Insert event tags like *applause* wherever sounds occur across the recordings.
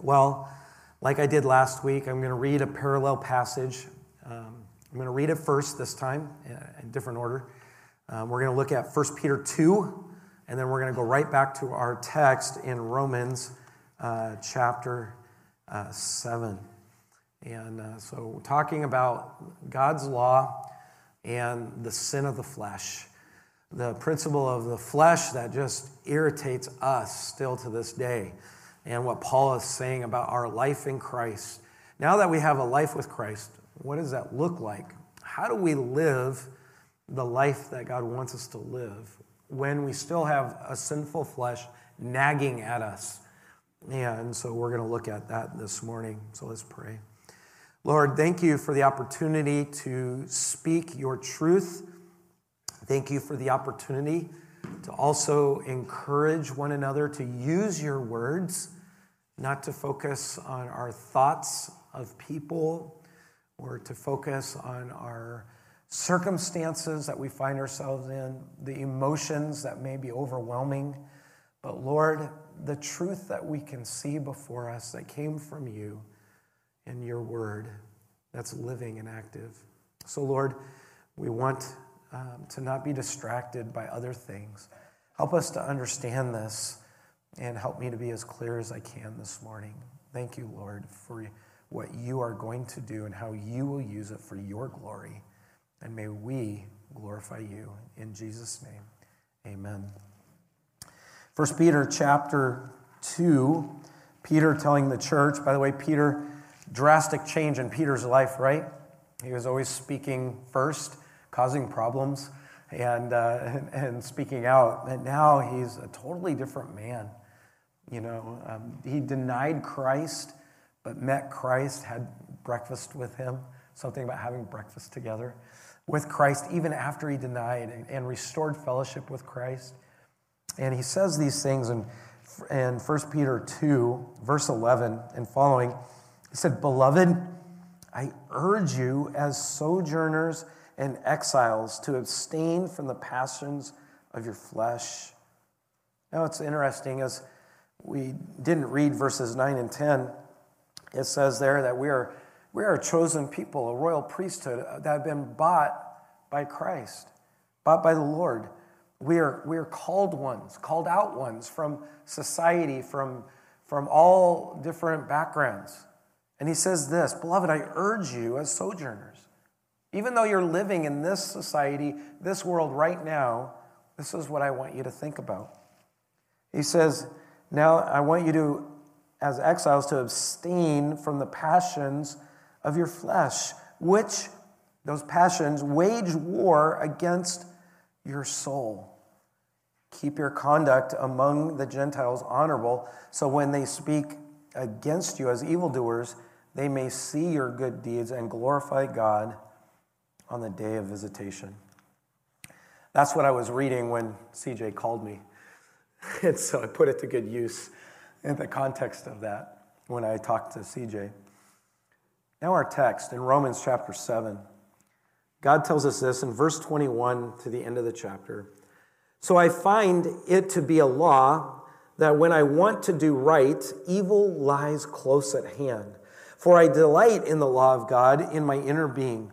Well, like I did last week, I'm going to read a parallel passage. Um, I'm going to read it first this time in different order. Um, we're going to look at 1 Peter 2, and then we're going to go right back to our text in Romans uh, chapter uh, 7. And uh, so, we're talking about God's law and the sin of the flesh, the principle of the flesh that just irritates us still to this day, and what Paul is saying about our life in Christ. Now that we have a life with Christ, what does that look like? How do we live the life that God wants us to live when we still have a sinful flesh nagging at us? Yeah, And so we're going to look at that this morning. So let's pray. Lord, thank you for the opportunity to speak your truth. Thank you for the opportunity to also encourage one another to use your words, not to focus on our thoughts of people or to focus on our circumstances that we find ourselves in, the emotions that may be overwhelming. But Lord, the truth that we can see before us that came from you in your word that's living and active. So, Lord, we want um, to not be distracted by other things. Help us to understand this and help me to be as clear as I can this morning. Thank you, Lord, for what you are going to do and how you will use it for your glory. And may we glorify you. In Jesus' name, amen. First Peter chapter 2, Peter telling the church, by the way, Peter drastic change in Peter's life, right? He was always speaking first, causing problems, and, uh, and, *laughs* and, speaking out. And now he's a totally different man. You know, um, he denied Christ, but met Christ, had breakfast with him, something about having breakfast together with Christ, even after he denied and, and restored fellowship with Christ. And he says these things in, in 1 Peter 2, verse 11 and following. He said, Beloved, I urge you as sojourners and exiles to abstain from the passions of your flesh. Now, it's interesting as we didn't read verses 9 and 10, it says there that we are, we are a chosen people, a royal priesthood that have been bought by Christ, bought by the Lord. We are, we are called ones, called out ones from society, from, from all different backgrounds. And he says this Beloved, I urge you as sojourners, even though you're living in this society, this world right now, this is what I want you to think about. He says, Now I want you to, as exiles, to abstain from the passions of your flesh, which those passions wage war against your soul. Keep your conduct among the Gentiles honorable, so when they speak against you as evildoers, they may see your good deeds and glorify God on the day of visitation. That's what I was reading when CJ called me. *laughs* And so I put it to good use in the context of that when I talked to CJ. Now, our text in Romans chapter 7. God tells us this in verse 21 to the end of the chapter. So I find it to be a law that when I want to do right, evil lies close at hand. For I delight in the law of God in my inner being.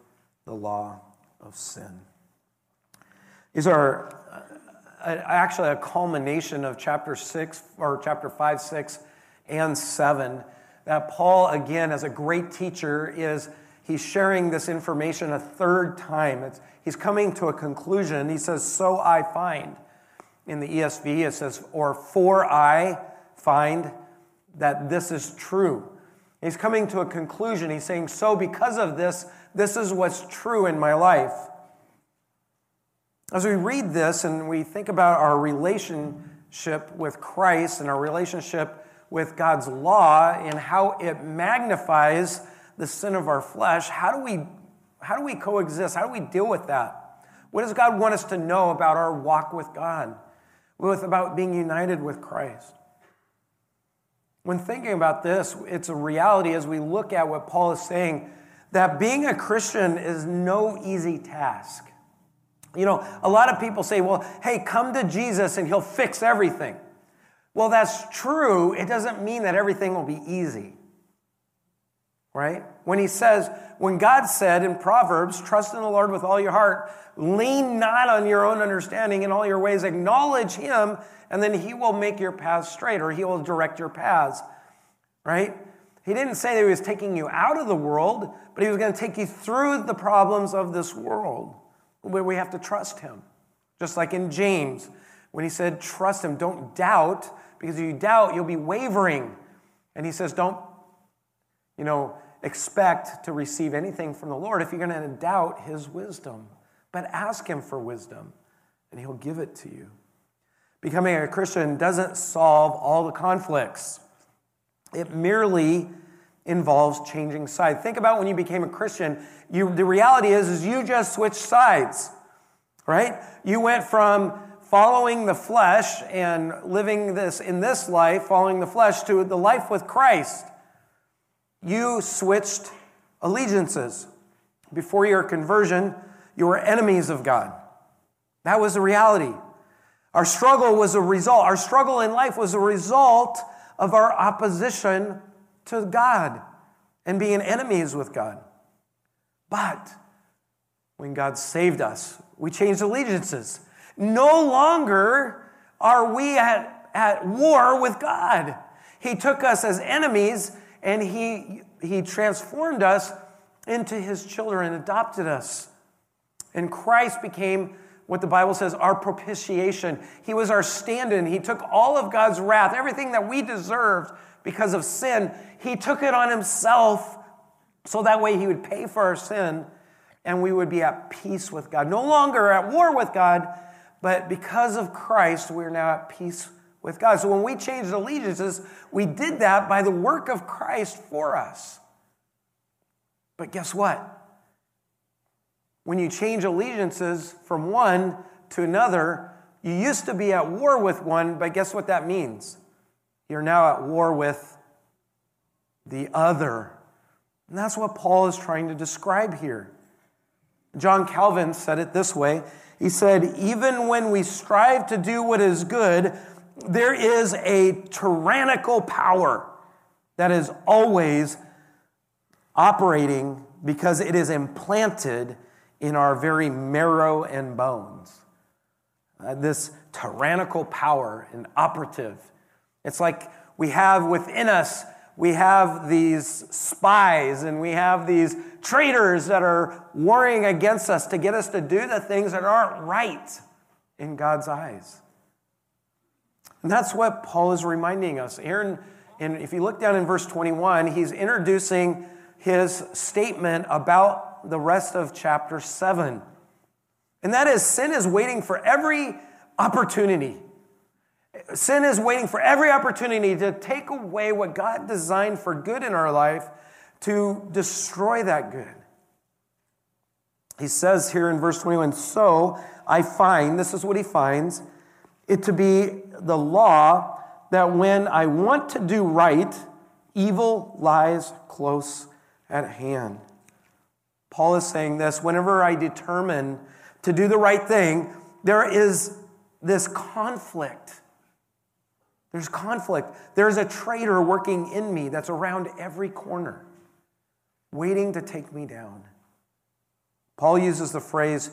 the law of sin. These are uh, actually a culmination of chapter 6, or chapter 5, 6, and 7. That Paul, again, as a great teacher, is he's sharing this information a third time. It's, he's coming to a conclusion. He says, So I find. In the ESV, it says, Or for I find that this is true. He's coming to a conclusion. He's saying, So, because of this, this is what's true in my life. As we read this and we think about our relationship with Christ and our relationship with God's law and how it magnifies the sin of our flesh, how do we how do we coexist? How do we deal with that? What does God want us to know about our walk with God? With about being united with Christ? When thinking about this, it's a reality as we look at what Paul is saying that being a Christian is no easy task. You know, a lot of people say, well, hey, come to Jesus and he'll fix everything. Well, that's true. It doesn't mean that everything will be easy. Right? When he says, when God said in Proverbs, trust in the Lord with all your heart, lean not on your own understanding in all your ways, acknowledge him, and then he will make your path straight or he will direct your paths. Right? He didn't say that he was taking you out of the world, but he was going to take you through the problems of this world where we have to trust him. Just like in James, when he said, Trust him, don't doubt, because if you doubt, you'll be wavering. And he says, Don't, you know, expect to receive anything from the Lord if you're going to doubt his wisdom. But ask him for wisdom, and he'll give it to you. Becoming a Christian doesn't solve all the conflicts, it merely involves changing sides. Think about when you became a Christian. You, the reality is, is you just switched sides, right? You went from following the flesh and living this in this life, following the flesh, to the life with Christ. You switched allegiances. Before your conversion, you were enemies of God. That was the reality. Our struggle was a result, our struggle in life was a result of our opposition to God and being enemies with God. But when God saved us, we changed allegiances. No longer are we at, at war with God. He took us as enemies and he, he transformed us into his children, adopted us. And Christ became what the Bible says our propitiation. He was our stand in. He took all of God's wrath, everything that we deserved because of sin, he took it on himself so that way he would pay for our sin and we would be at peace with God. No longer at war with God, but because of Christ, we're now at peace with God. So when we changed allegiances, we did that by the work of Christ for us. But guess what? When you change allegiances from one to another, you used to be at war with one, but guess what that means? You're now at war with the other. And that's what Paul is trying to describe here. John Calvin said it this way He said, Even when we strive to do what is good, there is a tyrannical power that is always operating because it is implanted in our very marrow and bones. Uh, this tyrannical power and operative it's like we have within us, we have these spies and we have these traitors that are warring against us to get us to do the things that aren't right in God's eyes. And that's what Paul is reminding us. Aaron, and if you look down in verse 21, he's introducing his statement about the rest of chapter 7. And that is sin is waiting for every opportunity Sin is waiting for every opportunity to take away what God designed for good in our life to destroy that good. He says here in verse 21 So I find, this is what he finds, it to be the law that when I want to do right, evil lies close at hand. Paul is saying this whenever I determine to do the right thing, there is this conflict there's conflict. There's a traitor working in me that's around every corner, waiting to take me down. Paul uses the phrase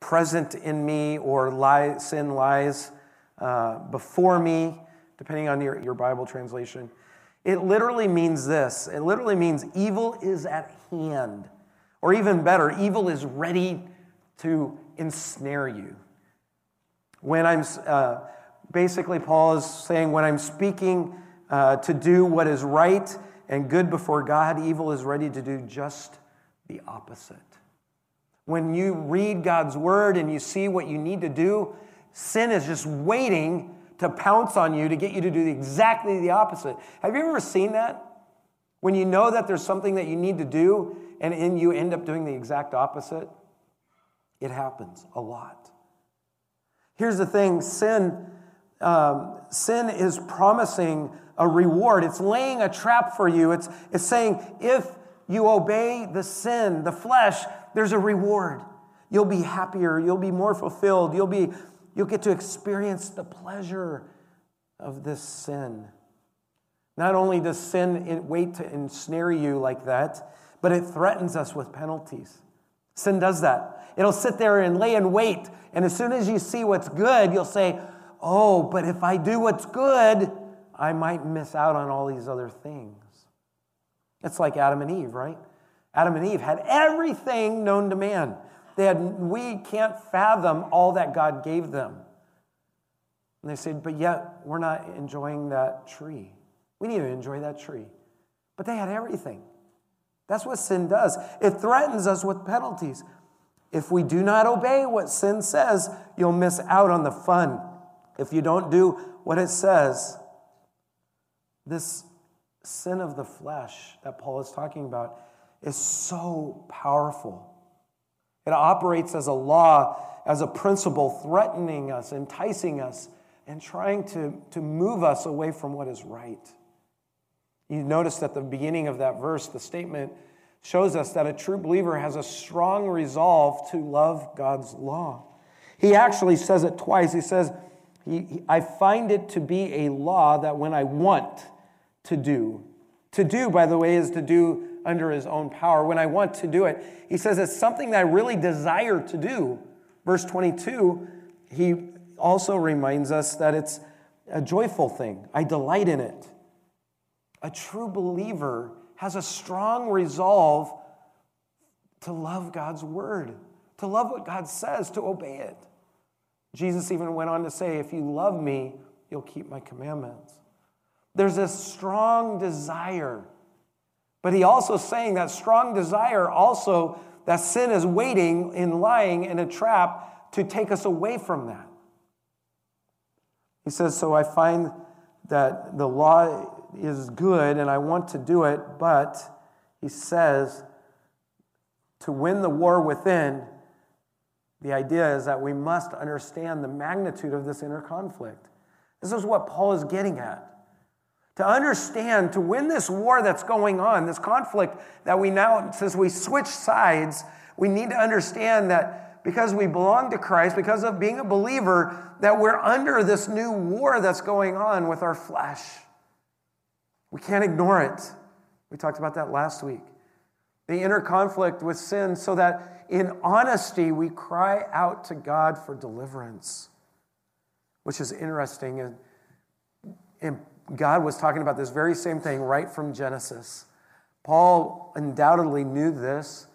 present in me or lie, sin lies uh, before me, depending on your, your Bible translation. It literally means this it literally means evil is at hand. Or even better, evil is ready to ensnare you. When I'm. Uh, basically, Paul is saying when I'm speaking uh, to do what is right and good before God, evil is ready to do just the opposite. When you read God's word and you see what you need to do, sin is just waiting to pounce on you to get you to do exactly the opposite. Have you ever seen that? When you know that there's something that you need to do and in you end up doing the exact opposite? It happens a lot. Here's the thing sin, um, sin is promising a reward. It's laying a trap for you. It's, it's saying, if you obey the sin, the flesh, there's a reward. You'll be happier. You'll be more fulfilled. You'll, be, you'll get to experience the pleasure of this sin. Not only does sin wait to ensnare you like that, but it threatens us with penalties. Sin does that. It'll sit there and lay in wait. And as soon as you see what's good, you'll say, Oh, but if I do what's good, I might miss out on all these other things. It's like Adam and Eve, right? Adam and Eve had everything known to man. They had, we can't fathom all that God gave them. And they said, but yet we're not enjoying that tree. We need to enjoy that tree. But they had everything. That's what sin does. It threatens us with penalties. If we do not obey what sin says, you'll miss out on the fun. If you don't do what it says, this sin of the flesh that Paul is talking about is so powerful. It operates as a law, as a principle, threatening us, enticing us, and trying to, to move us away from what is right. You notice at the beginning of that verse, the statement shows us that a true believer has a strong resolve to love God's law. He actually says it twice. He says, I find it to be a law that when I want to do, to do, by the way, is to do under his own power. When I want to do it, he says it's something that I really desire to do. Verse 22, he also reminds us that it's a joyful thing. I delight in it. A true believer has a strong resolve to love God's word, to love what God says, to obey it. Jesus even went on to say, If you love me, you'll keep my commandments. There's this strong desire. But he also saying that strong desire also, that sin is waiting in lying in a trap to take us away from that. He says, So I find that the law is good and I want to do it, but he says, to win the war within, the idea is that we must understand the magnitude of this inner conflict. This is what Paul is getting at. To understand, to win this war that's going on, this conflict that we now, since we switch sides, we need to understand that because we belong to Christ, because of being a believer, that we're under this new war that's going on with our flesh. We can't ignore it. We talked about that last week. The inner conflict with sin, so that in honesty we cry out to God for deliverance, which is interesting. And, and God was talking about this very same thing right from Genesis. Paul undoubtedly knew this,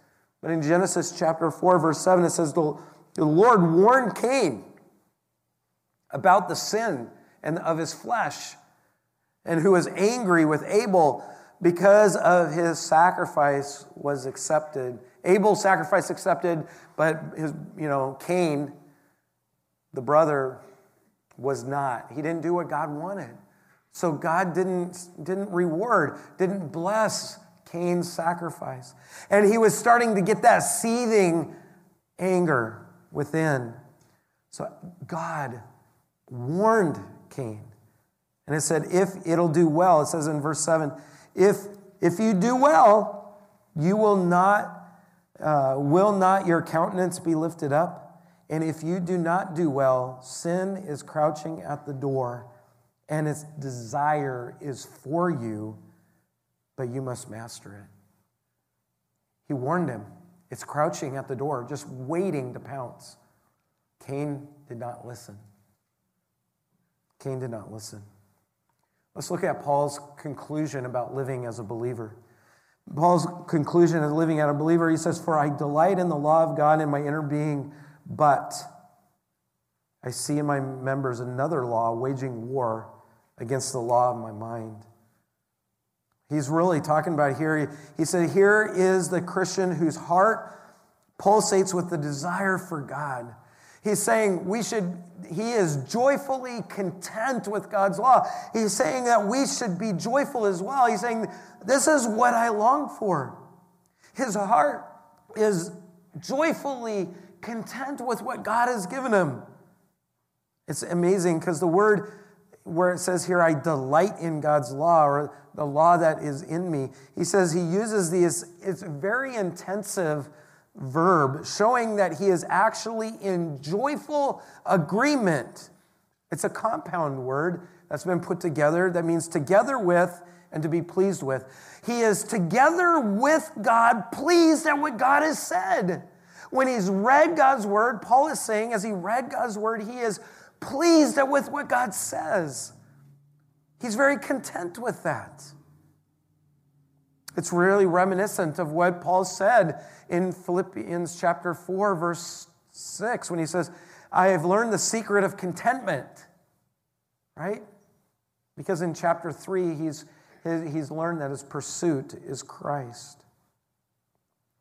but in Genesis chapter 4, verse 7, it says, The, Lord warned Cain about the sin and of his flesh and who was angry with Abel because of his sacrifice was accepted. Abel's sacrifice accepted, but his, you know, Cain, the brother, was not. He didn't do what God wanted. So God didn't, didn't reward, didn't bless Cain's sacrifice. And he was starting to get that seething anger within. So God warned Cain and it said, if it'll do well, it says in verse 7, if, if you do well, you will not, uh, will not your countenance be lifted up? And if you do not do well, sin is crouching at the door, and its desire is for you, but you must master it. He warned him. It's crouching at the door, just waiting to pounce. Cain did not listen. Cain did not listen. Let's look at Paul's conclusion about living as a believer. Paul's conclusion of living as a believer, he says, For I delight in the law of God in my inner being, but I see in my members another law waging war against the law of my mind. He's really talking about here. He said, Here is the Christian whose heart pulsates with the desire for God. He's saying we should, he is joyfully content with God's law. He's saying that we should be joyful as well. He's saying, This is what I long for. His heart is joyfully content with what God has given him. It's amazing because the word where it says here, I delight in God's law or the law that is in me, he says he uses these, it's a very intensive verb, showing that he is actually in joyful agreement. It's a compound word that's been put together that means together with and to be pleased with. He is together with God, pleased at what God has said. When he's read God's word, Paul is saying, as he read God's word, he is pleased with what God says. He's very content with that. It's really reminiscent of what Paul said in Philippians chapter 4, verse 6, when he says, I have learned the secret of contentment, right? Because in chapter 3, he's, he's learned that his pursuit is Christ.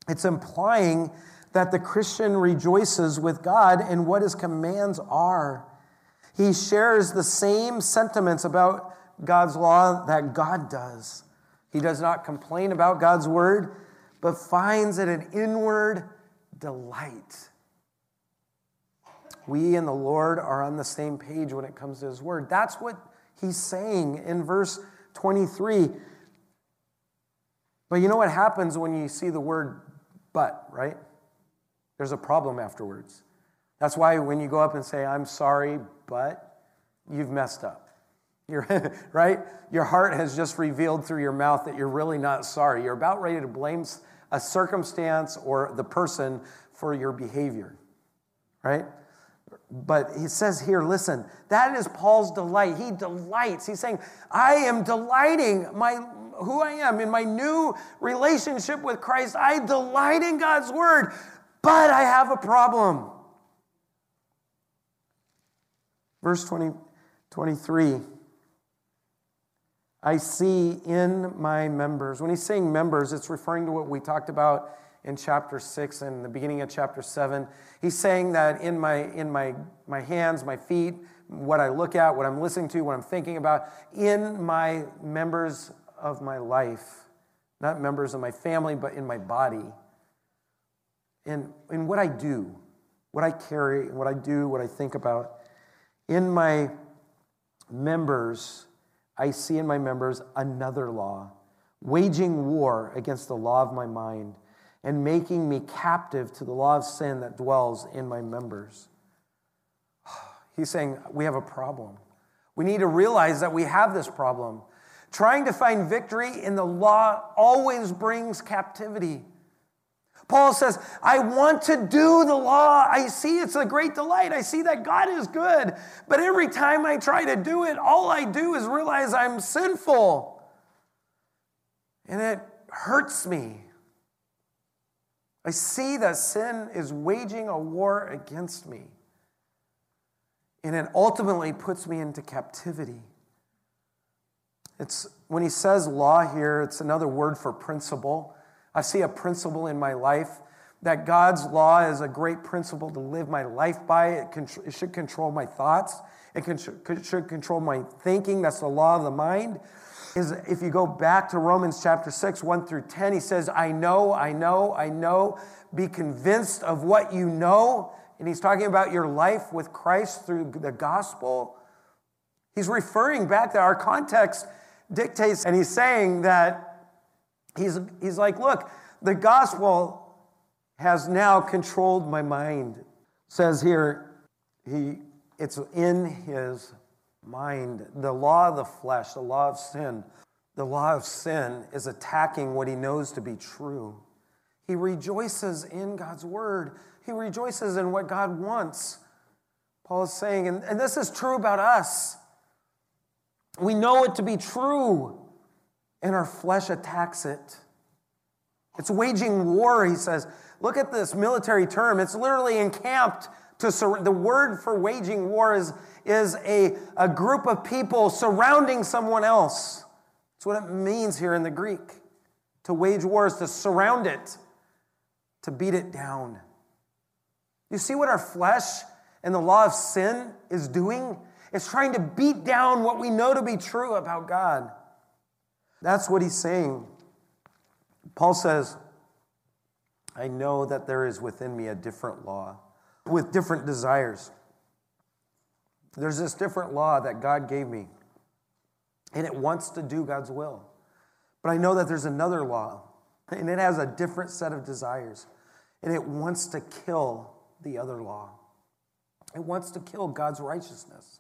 It's implying that the Christian rejoices with God in what his commands are. He shares the same sentiments about God's law that God does. He does not complain about God's word, but finds it an inward delight. We and the Lord are on the same page when it comes to his word. That's what he's saying in verse 23. But you know what happens when you see the word but, right? There's a problem afterwards. That's why when you go up and say, I'm sorry, but you've messed up. You're, *laughs* right? Your heart has just revealed through your mouth that you're really not sorry. You're about ready to blame a circumstance or the person for your behavior, right? But he says here, listen, that is Paul's delight. He delights. He's saying, I am delighting my who I am in my new relationship with Christ. I delight in God's word, but I have a problem. Verse 20, 23. I see in my members. When he's saying members, it's referring to what we talked about in chapter 6 and the beginning of chapter 7. He's saying that in my in my my hands, my feet, what I look at, what I'm listening to, what I'm thinking about, in my members of my life, not members of my family, but in my body. In, in what I do, what I carry, what I do, what I think about. In my members, I see in my members another law, waging war against the law of my mind and making me captive to the law of sin that dwells in my members. *sighs* He's saying we have a problem. We need to realize that we have this problem. Trying to find victory in the law always brings captivity. Paul says, I want to do the law. I see it's a great delight. I see that God is good. But every time I try to do it, all I do is realize I'm sinful. And it hurts me. I see that sin is waging a war against me. And it ultimately puts me into captivity. It's when he says law here, it's another word for principle. I see a principle in my life that God's law is a great principle to live my life by. It, it should control my thoughts, it should control my thinking. That's the law of the mind. Is if you go back to Romans chapter 6, 1 through 10, he says, I know, I know, I know. Be convinced of what you know. And he's talking about your life with Christ through the gospel. He's referring back to our context dictates, and he's saying that He's, he's like, look, the gospel has now controlled my mind. says here, he, it's in his mind. The law of the flesh, the law of sin, the law of sin is attacking what he knows to be true. He rejoices in God's word. He rejoices in what God wants. Paul is saying, and, and this is true about us. We know it to be true and our flesh attacks it. It's waging war, he says. Look at this military term. It's literally encamped to sur- the word for waging war is, is a, a group of people surrounding someone else. That's what it means here in the Greek. To wage war is to surround it, to beat it down. You see what our flesh and the law of sin is doing? It's trying to beat down what we know to be true about God. That's what he's saying. Paul says, I know that there is within me a different law with different desires. There's this different law that God gave me, and it wants to do God's will. But I know that there's another law, and it has a different set of desires, and it wants to kill the other law. It wants to kill God's righteousness.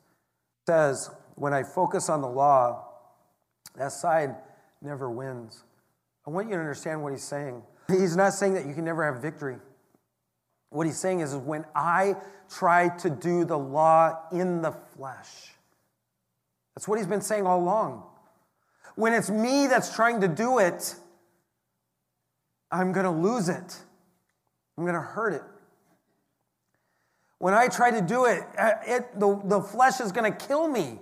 It says, when I focus on the law, that side never wins. I want you to understand what he's saying. He's not saying that you can never have victory. What he's saying is, is when I try to do the law in the flesh, that's what he's been saying all along. When it's me that's trying to do it, I'm going to lose it. I'm going to hurt it. When I try to do it, uh, it the, the flesh is going to kill me.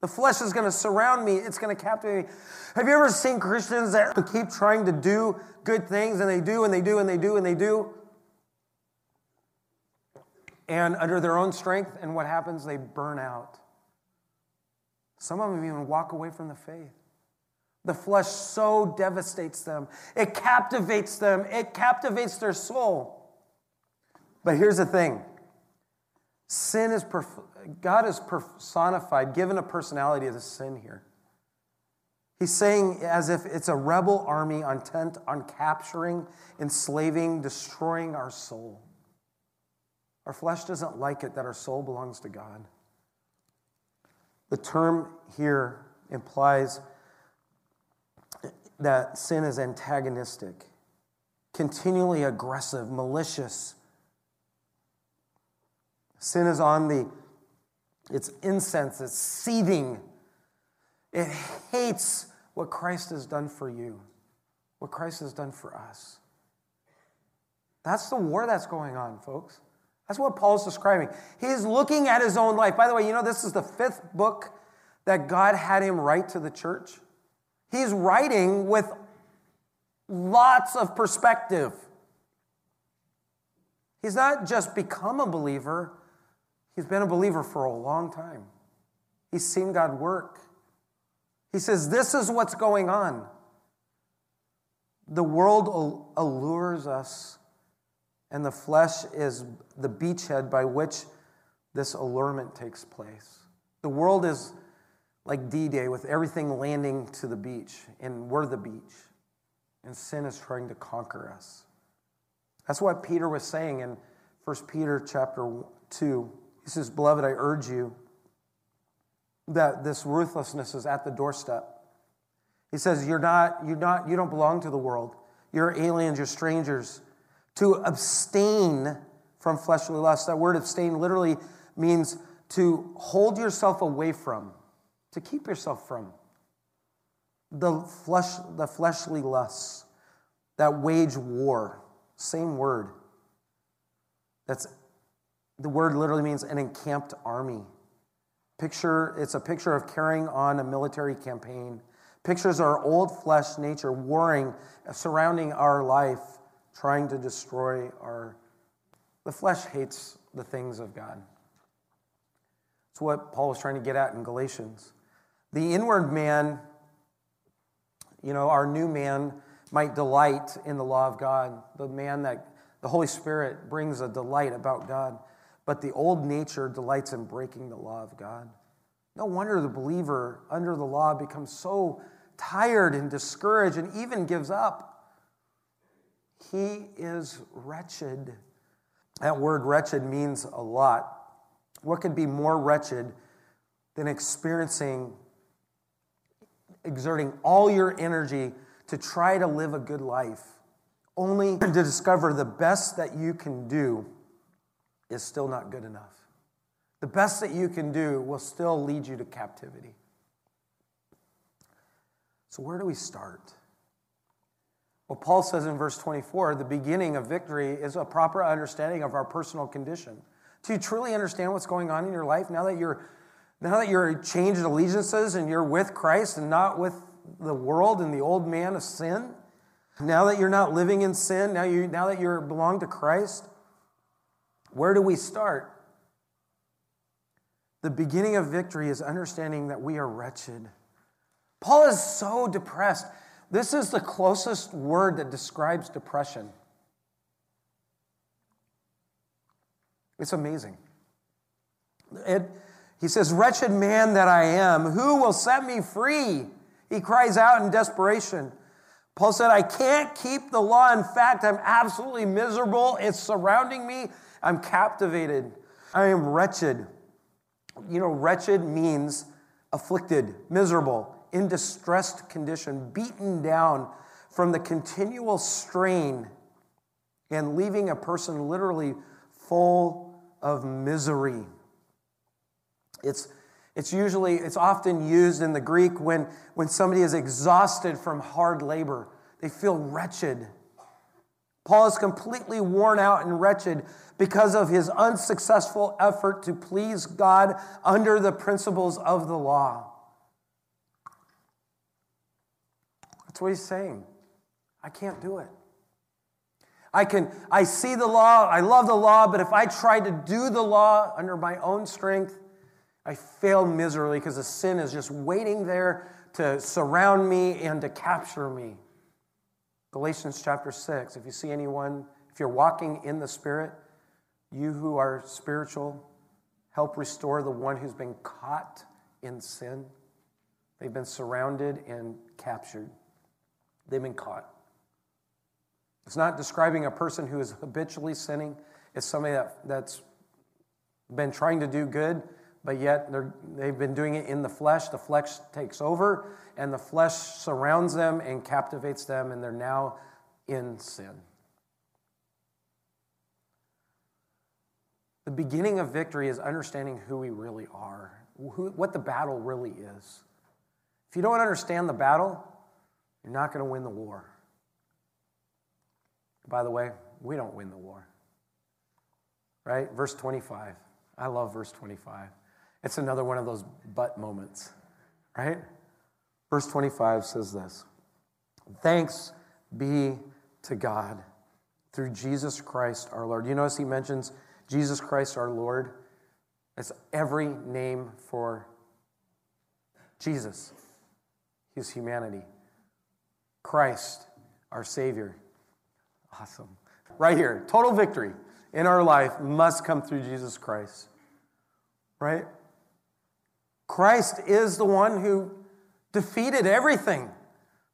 The flesh is going to surround me. It's going to captivate me. Have you ever seen Christians that keep trying to do good things and they do and they do and they do and they do? And under their own strength, and what happens? They burn out. Some of them even walk away from the faith. The flesh so devastates them, it captivates them, it captivates their soul. But here's the thing sin is, perf- God is personified, given a personality to sin here. He's saying as if it's a rebel army intent on capturing, enslaving, destroying our soul. Our flesh doesn't like it that our soul belongs to God. The term here implies that sin is antagonistic, continually aggressive, malicious. Sin is on the, it's incense, it's seething. It hates what Christ has done for you, what Christ has done for us. That's the war that's going on, folks. That's what Paul's describing. He's looking at his own life. By the way, you know, this is the fifth book that God had him write to the church. He's writing with lots of perspective. He's not just become a believer, he's been a believer for a long time. He's seen God work. He says, This is what's going on. The world allures us and the flesh is the beachhead by which this allurement takes place. The world is like D Day with everything landing to the beach, and we're the beach. And sin is trying to conquer us. That's what Peter was saying in 1 Peter chapter 2. He says, Beloved, I urge you that this ruthlessness is at the doorstep. He says, You're not, you're not, you don't belong to the world. You're aliens, you're strangers to abstain from fleshly lust. That word abstain literally means to hold yourself away from, to keep yourself from the flesh, the fleshly lusts that wage war. Same word. That's the word literally means an encamped army. Picture, it's a picture of carrying on a military campaign. Pictures our old flesh nature warring, surrounding our life trying to destroy our. The flesh hates the things of God. It's what Paul was trying to get at in Galatians. The inward man, you know, our new man might delight in the law of God, the man that the Holy Spirit brings a delight about God, but the old nature delights in breaking the law of God. No wonder the believer under the law becomes so tired and discouraged and even gives up. He is wretched. That word wretched means a lot. What could be more wretched than experiencing, exerting all your energy to try to live a good life, only to discover the best that you can do is still not good enough? The best that you can do will still lead you to captivity. So, where do we start? Well, Paul says in verse 24 the beginning of victory is a proper understanding of our personal condition. To truly understand what's going on in your life now that you're now that you're changed allegiances and you're with Christ and not with the world and the old man of sin? Now that you're not living in sin, now you now that you belong to Christ, where do we start? The beginning of victory is understanding that we are wretched. Paul is so depressed. This is the closest word that describes depression. It's amazing. It, he says, Wretched man that I am, who will set me free? He cries out in desperation. Paul said, I can't keep the law. In fact, I'm absolutely miserable. It's surrounding me. I'm captivated. I am wretched. You know, wretched means afflicted, miserable, in distressed condition, beaten down from the continual strain and leaving a person literally full of misery. It's, it's usually, it's often used in the Greek when, when somebody is exhausted from hard labor. They feel wretched. Paul is completely worn out and wretched because of his unsuccessful effort to please God under the principles of the law. What he's saying. I can't do it. I can I see the law, I love the law, but if I try to do the law under my own strength, I fail miserably because the sin is just waiting there to surround me and to capture me. Galatians chapter 6. If you see anyone, if you're walking in the Spirit, you who are spiritual, help restore the one who's been caught in sin. They've been surrounded and captured, they've been caught. It's not describing a person who is habitually sinning, it's somebody that, that's been trying to do good but yet they've been doing it in the flesh. The flesh takes over, and the flesh surrounds them and captivates them, and they're now in sin. The beginning of victory is understanding who we really are, who, what the battle really is. If you don't understand the battle, you're not going to win the war. By the way, we don't win the war. Right? Verse 25. I love verse 25. It's another one of those but moments, right? Verse 25 says this Thanks be to God through Jesus Christ our Lord. You notice he mentions Jesus Christ our Lord. It's every name for Jesus, his humanity. Christ, our Savior. Awesome. Right here, total victory in our life must come through Jesus Christ. Right? Christ is the one who defeated everything.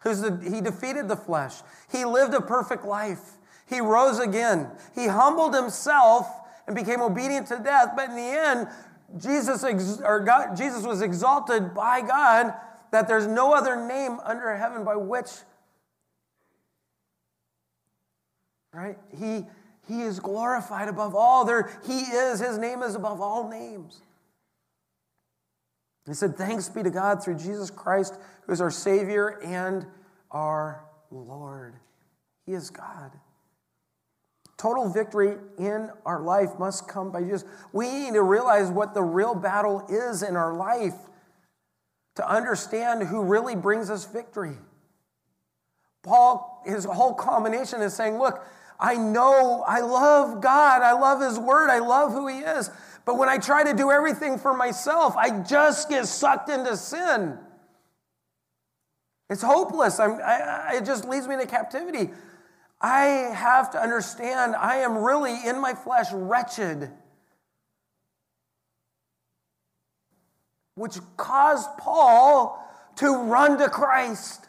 Who's the, he defeated the flesh. He lived a perfect life. He rose again. He humbled himself and became obedient to death. But in the end, Jesus, ex, or God, Jesus was exalted by God that there's no other name under heaven by which, right? He, he is glorified above all. There, he is, his name is above all names. He said, Thanks be to God through Jesus Christ, who is our Savior and our Lord. He is God. Total victory in our life must come by Jesus. We need to realize what the real battle is in our life to understand who really brings us victory. Paul, his whole combination is saying, Look, I know I love God, I love His Word, I love who He is. But when I try to do everything for myself, I just get sucked into sin. It's hopeless. I'm, I, it just leads me into captivity. I have to understand I am really in my flesh wretched, which caused Paul to run to Christ.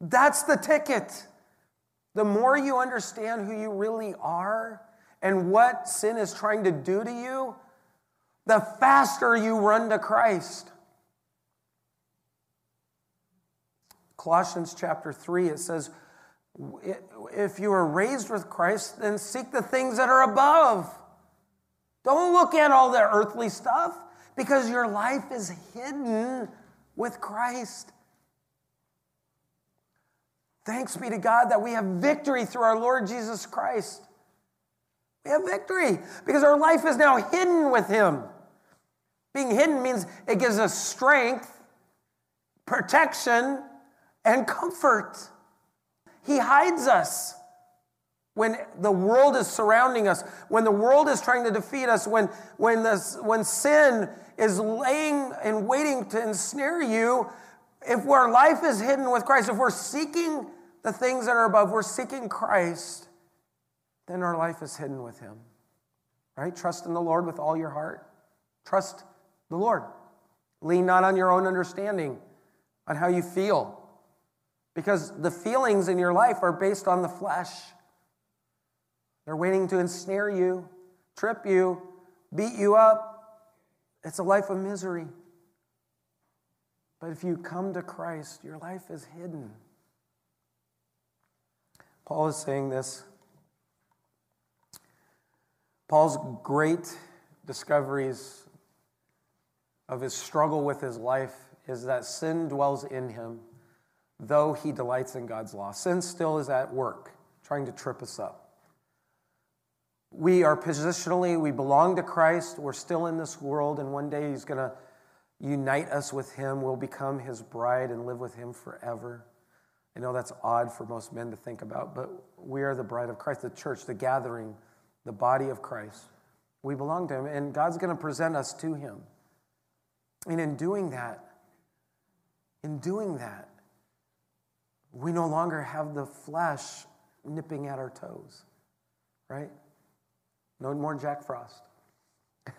That's the ticket. The more you understand who you really are, and what sin is trying to do to you, the faster you run to Christ. Colossians chapter 3, it says, If you are raised with Christ, then seek the things that are above. Don't look at all the earthly stuff because your life is hidden with Christ. Thanks be to God that we have victory through our Lord Jesus Christ. We have victory because our life is now hidden with Him. Being hidden means it gives us strength, protection, and comfort. He hides us. when the world is surrounding us, when the world is trying to defeat us, when, when, this, when sin is laying and waiting to ensnare you, if our life is hidden with Christ, if we're seeking the things that are above, we're seeking Christ, then our life is hidden with Him. Right? Trust in the Lord with all your heart. Trust the Lord. Lean not on your own understanding, on how you feel. Because the feelings in your life are based on the flesh. They're waiting to ensnare you, trip you, beat you up. It's a life of misery. But if you come to Christ, your life is hidden. Paul is saying this. Paul's great discoveries of his struggle with his life is that sin dwells in him, though he delights in God's law. Sin still is at work, trying to trip us up. We are positionally, we belong to Christ. We're still in this world, and one day He's going to unite us with Him. We'll become His bride and live with Him forever. I know that's odd for most men to think about, but we are the bride of Christ, the church, the gathering, the body of Christ. We belong to Him, and God's going to present us to Him. And in doing that, in doing that, we no longer have the flesh nipping at our toes, right? No more Jack Frost. *laughs*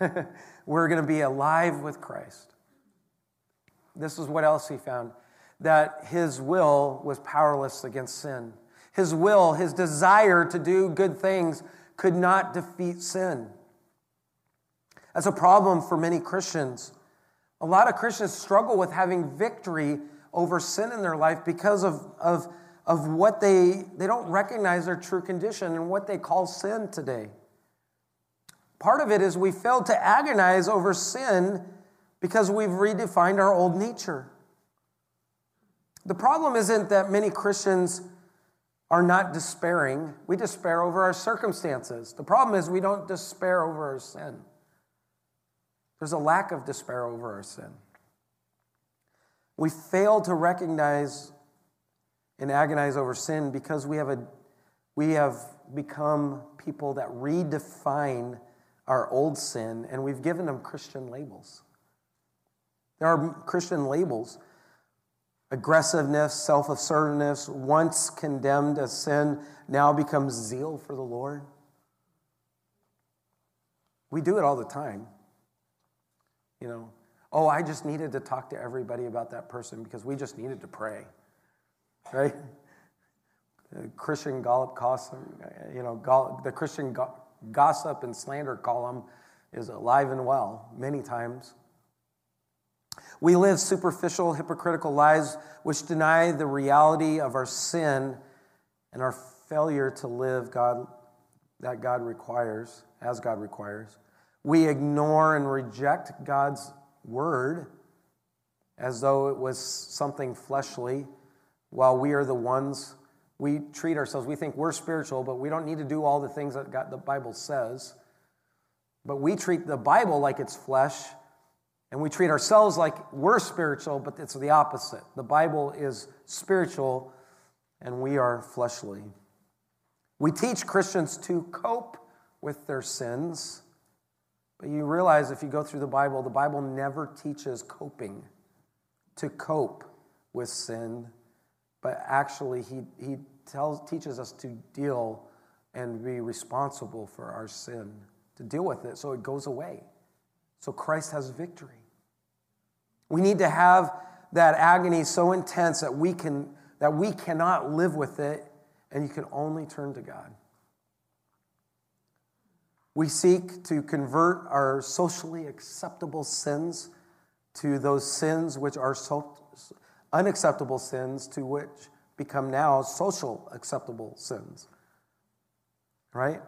We're going to be alive with Christ. This is what else he found that his will was powerless against sin. His will, his desire to do good things, could not defeat sin. That's a problem for many Christians. A lot of Christians struggle with having victory over sin in their life because of, of, of what they, they don't recognize their true condition and what they call sin today. Part of it is we failed to agonize over sin because we've redefined our old nature. The problem isn't that many Christians are not despairing. We despair over our circumstances. The problem is we don't despair over our sin. There's a lack of despair over our sin. We fail to recognize and agonize over sin because we have, a, we have become people that redefine our old sin and we've given them Christian labels. There are Christian labels aggressiveness, self assertiveness, once condemned as sin, now becomes zeal for the Lord. We do it all the time. You know, oh, I just needed to talk to everybody about that person because we just needed to pray, right? Christian Gossip, you know, the Christian gossip and slander column is alive and well many times. We live superficial, hypocritical lives which deny the reality of our sin and our failure to live God that God requires, as God requires. We ignore and reject God's word as though it was something fleshly, while we are the ones we treat ourselves, we think we're spiritual, but we don't need to do all the things that God, the Bible says. But we treat the Bible like it's flesh, and we treat ourselves like we're spiritual, but it's the opposite. The Bible is spiritual, and we are fleshly. We teach Christians to cope with their sins, but you realize if you go through the Bible, the Bible never teaches coping, to cope with sin but actually he, he tells, teaches us to deal and be responsible for our sin, to deal with it so it goes away. So Christ has victory. We need to have that agony so intense that we, can, that we cannot live with it and you can only turn to God. We seek to convert our socially acceptable sins to those sins which are so, unacceptable sins to which become now social acceptable sins. Right?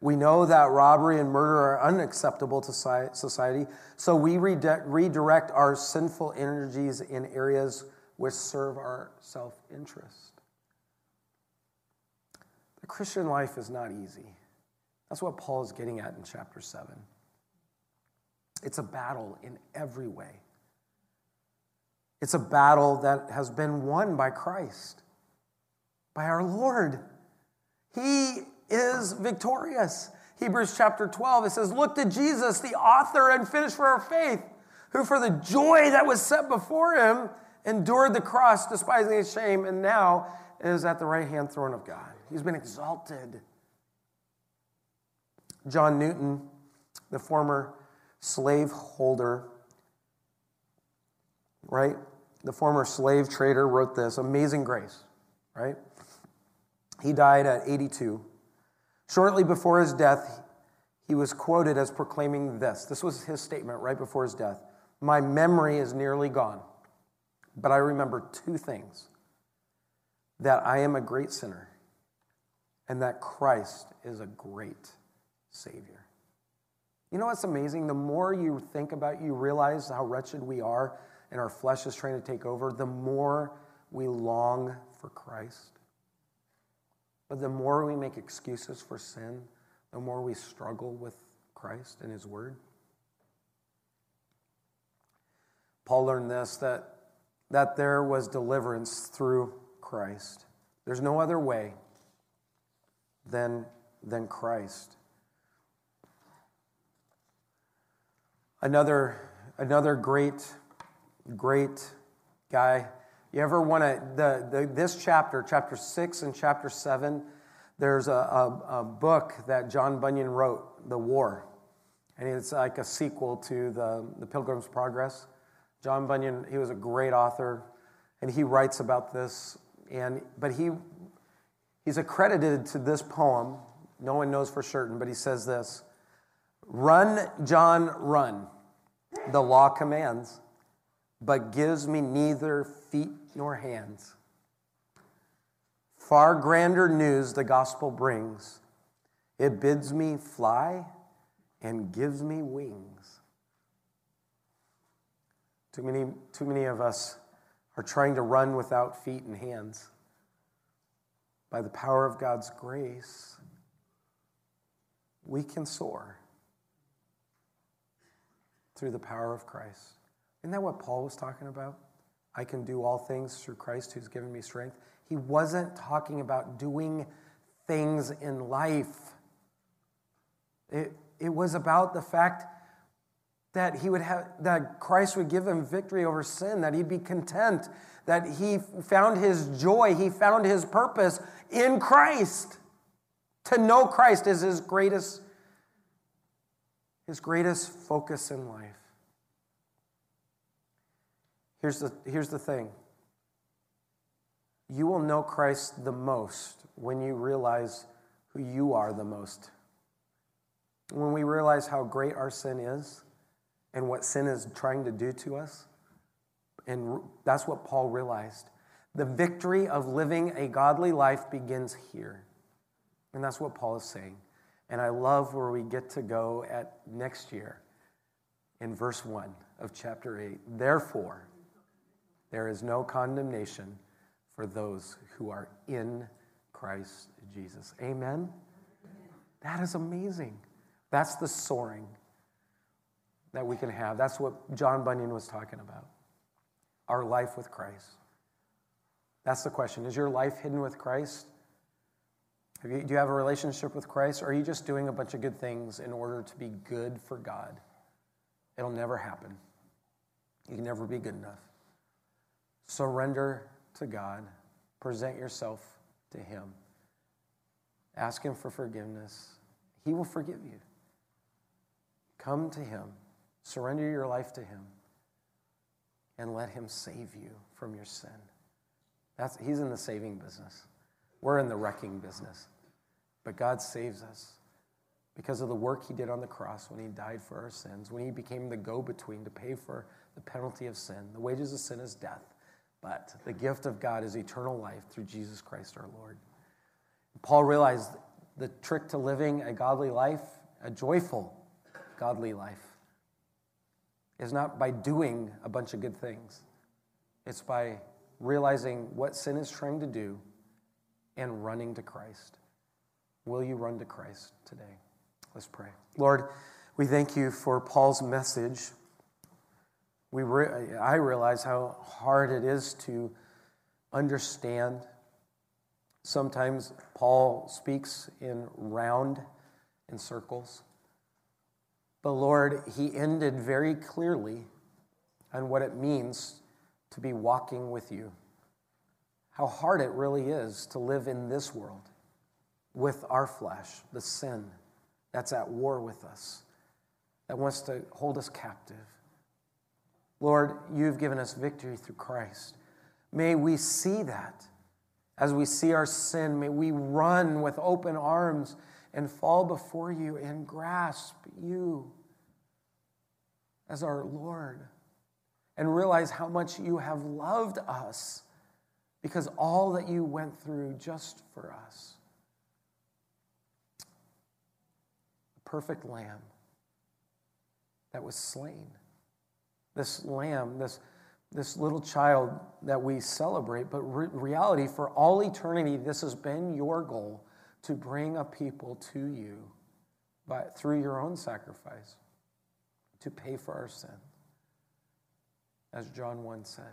We know that robbery and murder are unacceptable to society, so we redirect our sinful energies in areas which serve our self interest. The Christian life is not easy. That's what Paul is getting at in chapter 7. It's a battle in every way. It's a battle that has been won by Christ, by our Lord. He is victorious. Hebrews chapter 12, it says, Look to Jesus, the author and finisher of faith, who for the joy that was set before him endured the cross, despising his shame, and now is at the right hand throne of God. He's been exalted. John Newton, the former slave holder, right? The former slave trader wrote this Amazing Grace, right? He died at 82. Shortly before his death, he was quoted as proclaiming this. This was his statement right before his death My memory is nearly gone, but I remember two things that I am a great sinner and that Christ is a great Savior. You know what's amazing? The more you think about, you realize how wretched we are and our flesh is trying to take over, the more we long for Christ. But the more we make excuses for sin, the more we struggle with Christ and His Word. Paul learned this that, that there was deliverance through Christ. There's no other way than, than Christ. Another, another great, great guy. You ever want to, the, the, this chapter, chapter 6 and chapter 7, there's a, a, a, book that John Bunyan wrote, The War. And it's like a sequel to the, the Pilgrim's Progress. John Bunyan, he was a great author, and he writes about this. And, but he, he's accredited to this poem. No one knows for certain, but he says this Run, John, run. The law commands, but gives me neither feet nor hands. Far grander news the gospel brings. It bids me fly and gives me wings. Too many, too many of us are trying to run without feet and hands. By the power of God's grace, we can soar through the power of Christ. Isn't that what Paul was talking about? I can do all things through Christ who's given me strength. He wasn't talking about doing things in life. It, it was about the fact that he would have that Christ would give him victory over sin, that he'd be content, that he found his joy, he found his purpose in Christ. To know Christ is his greatest his greatest focus in life. Here's the, here's the thing you will know Christ the most when you realize who you are the most. When we realize how great our sin is and what sin is trying to do to us. And that's what Paul realized. The victory of living a godly life begins here. And that's what Paul is saying. And I love where we get to go at next year in verse 1 of chapter 8. Therefore, there is no condemnation for those who are in Christ Jesus. Amen? That is amazing. That's the soaring that we can have. That's what John Bunyan was talking about. Our life with Christ. That's the question. Is your life hidden with Christ? You, do you have a relationship with Christ, or are you just doing a bunch of good things in order to be good for God? It'll never happen. You can never be good enough. Surrender to God, present yourself to Him, ask Him for forgiveness. He will forgive you. Come to Him, surrender your life to Him, and let Him save you from your sin. That's, he's in the saving business. We're in the wrecking business. But God saves us because of the work He did on the cross when He died for our sins, when He became the go between to pay for the penalty of sin. The wages of sin is death, but the gift of God is eternal life through Jesus Christ our Lord. Paul realized the trick to living a godly life, a joyful godly life, is not by doing a bunch of good things. It's by realizing what sin is trying to do and running to Christ. Will you run to Christ today? Let's pray. Lord, we thank you for Paul's message. We re- I realize how hard it is to understand Sometimes Paul speaks in round, in circles. But Lord, he ended very clearly on what it means to be walking with you. How hard it really is to live in this world with our flesh, the sin that's at war with us, that wants to hold us captive. Lord, you've given us victory through Christ. May we see that as we see our sin. May we run with open arms and fall before you and grasp you as our Lord and realize how much you have loved us because all that you went through just for us. The perfect lamb that was slain. This lamb, this, this little child that we celebrate, but re- reality, for all eternity, this has been your goal to bring a people to you by, through your own sacrifice to pay for our sin, as John 1 said.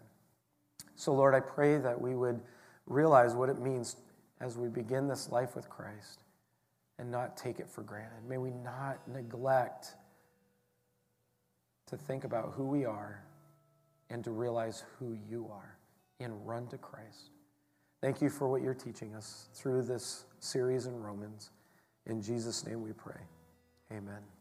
So, Lord, I pray that we would realize what it means as we begin this life with Christ and not take it for granted. May we not neglect to think about who we are and to realize who you are and run to Christ. Thank you for what you're teaching us through this series in Romans. In Jesus' name we pray. Amen.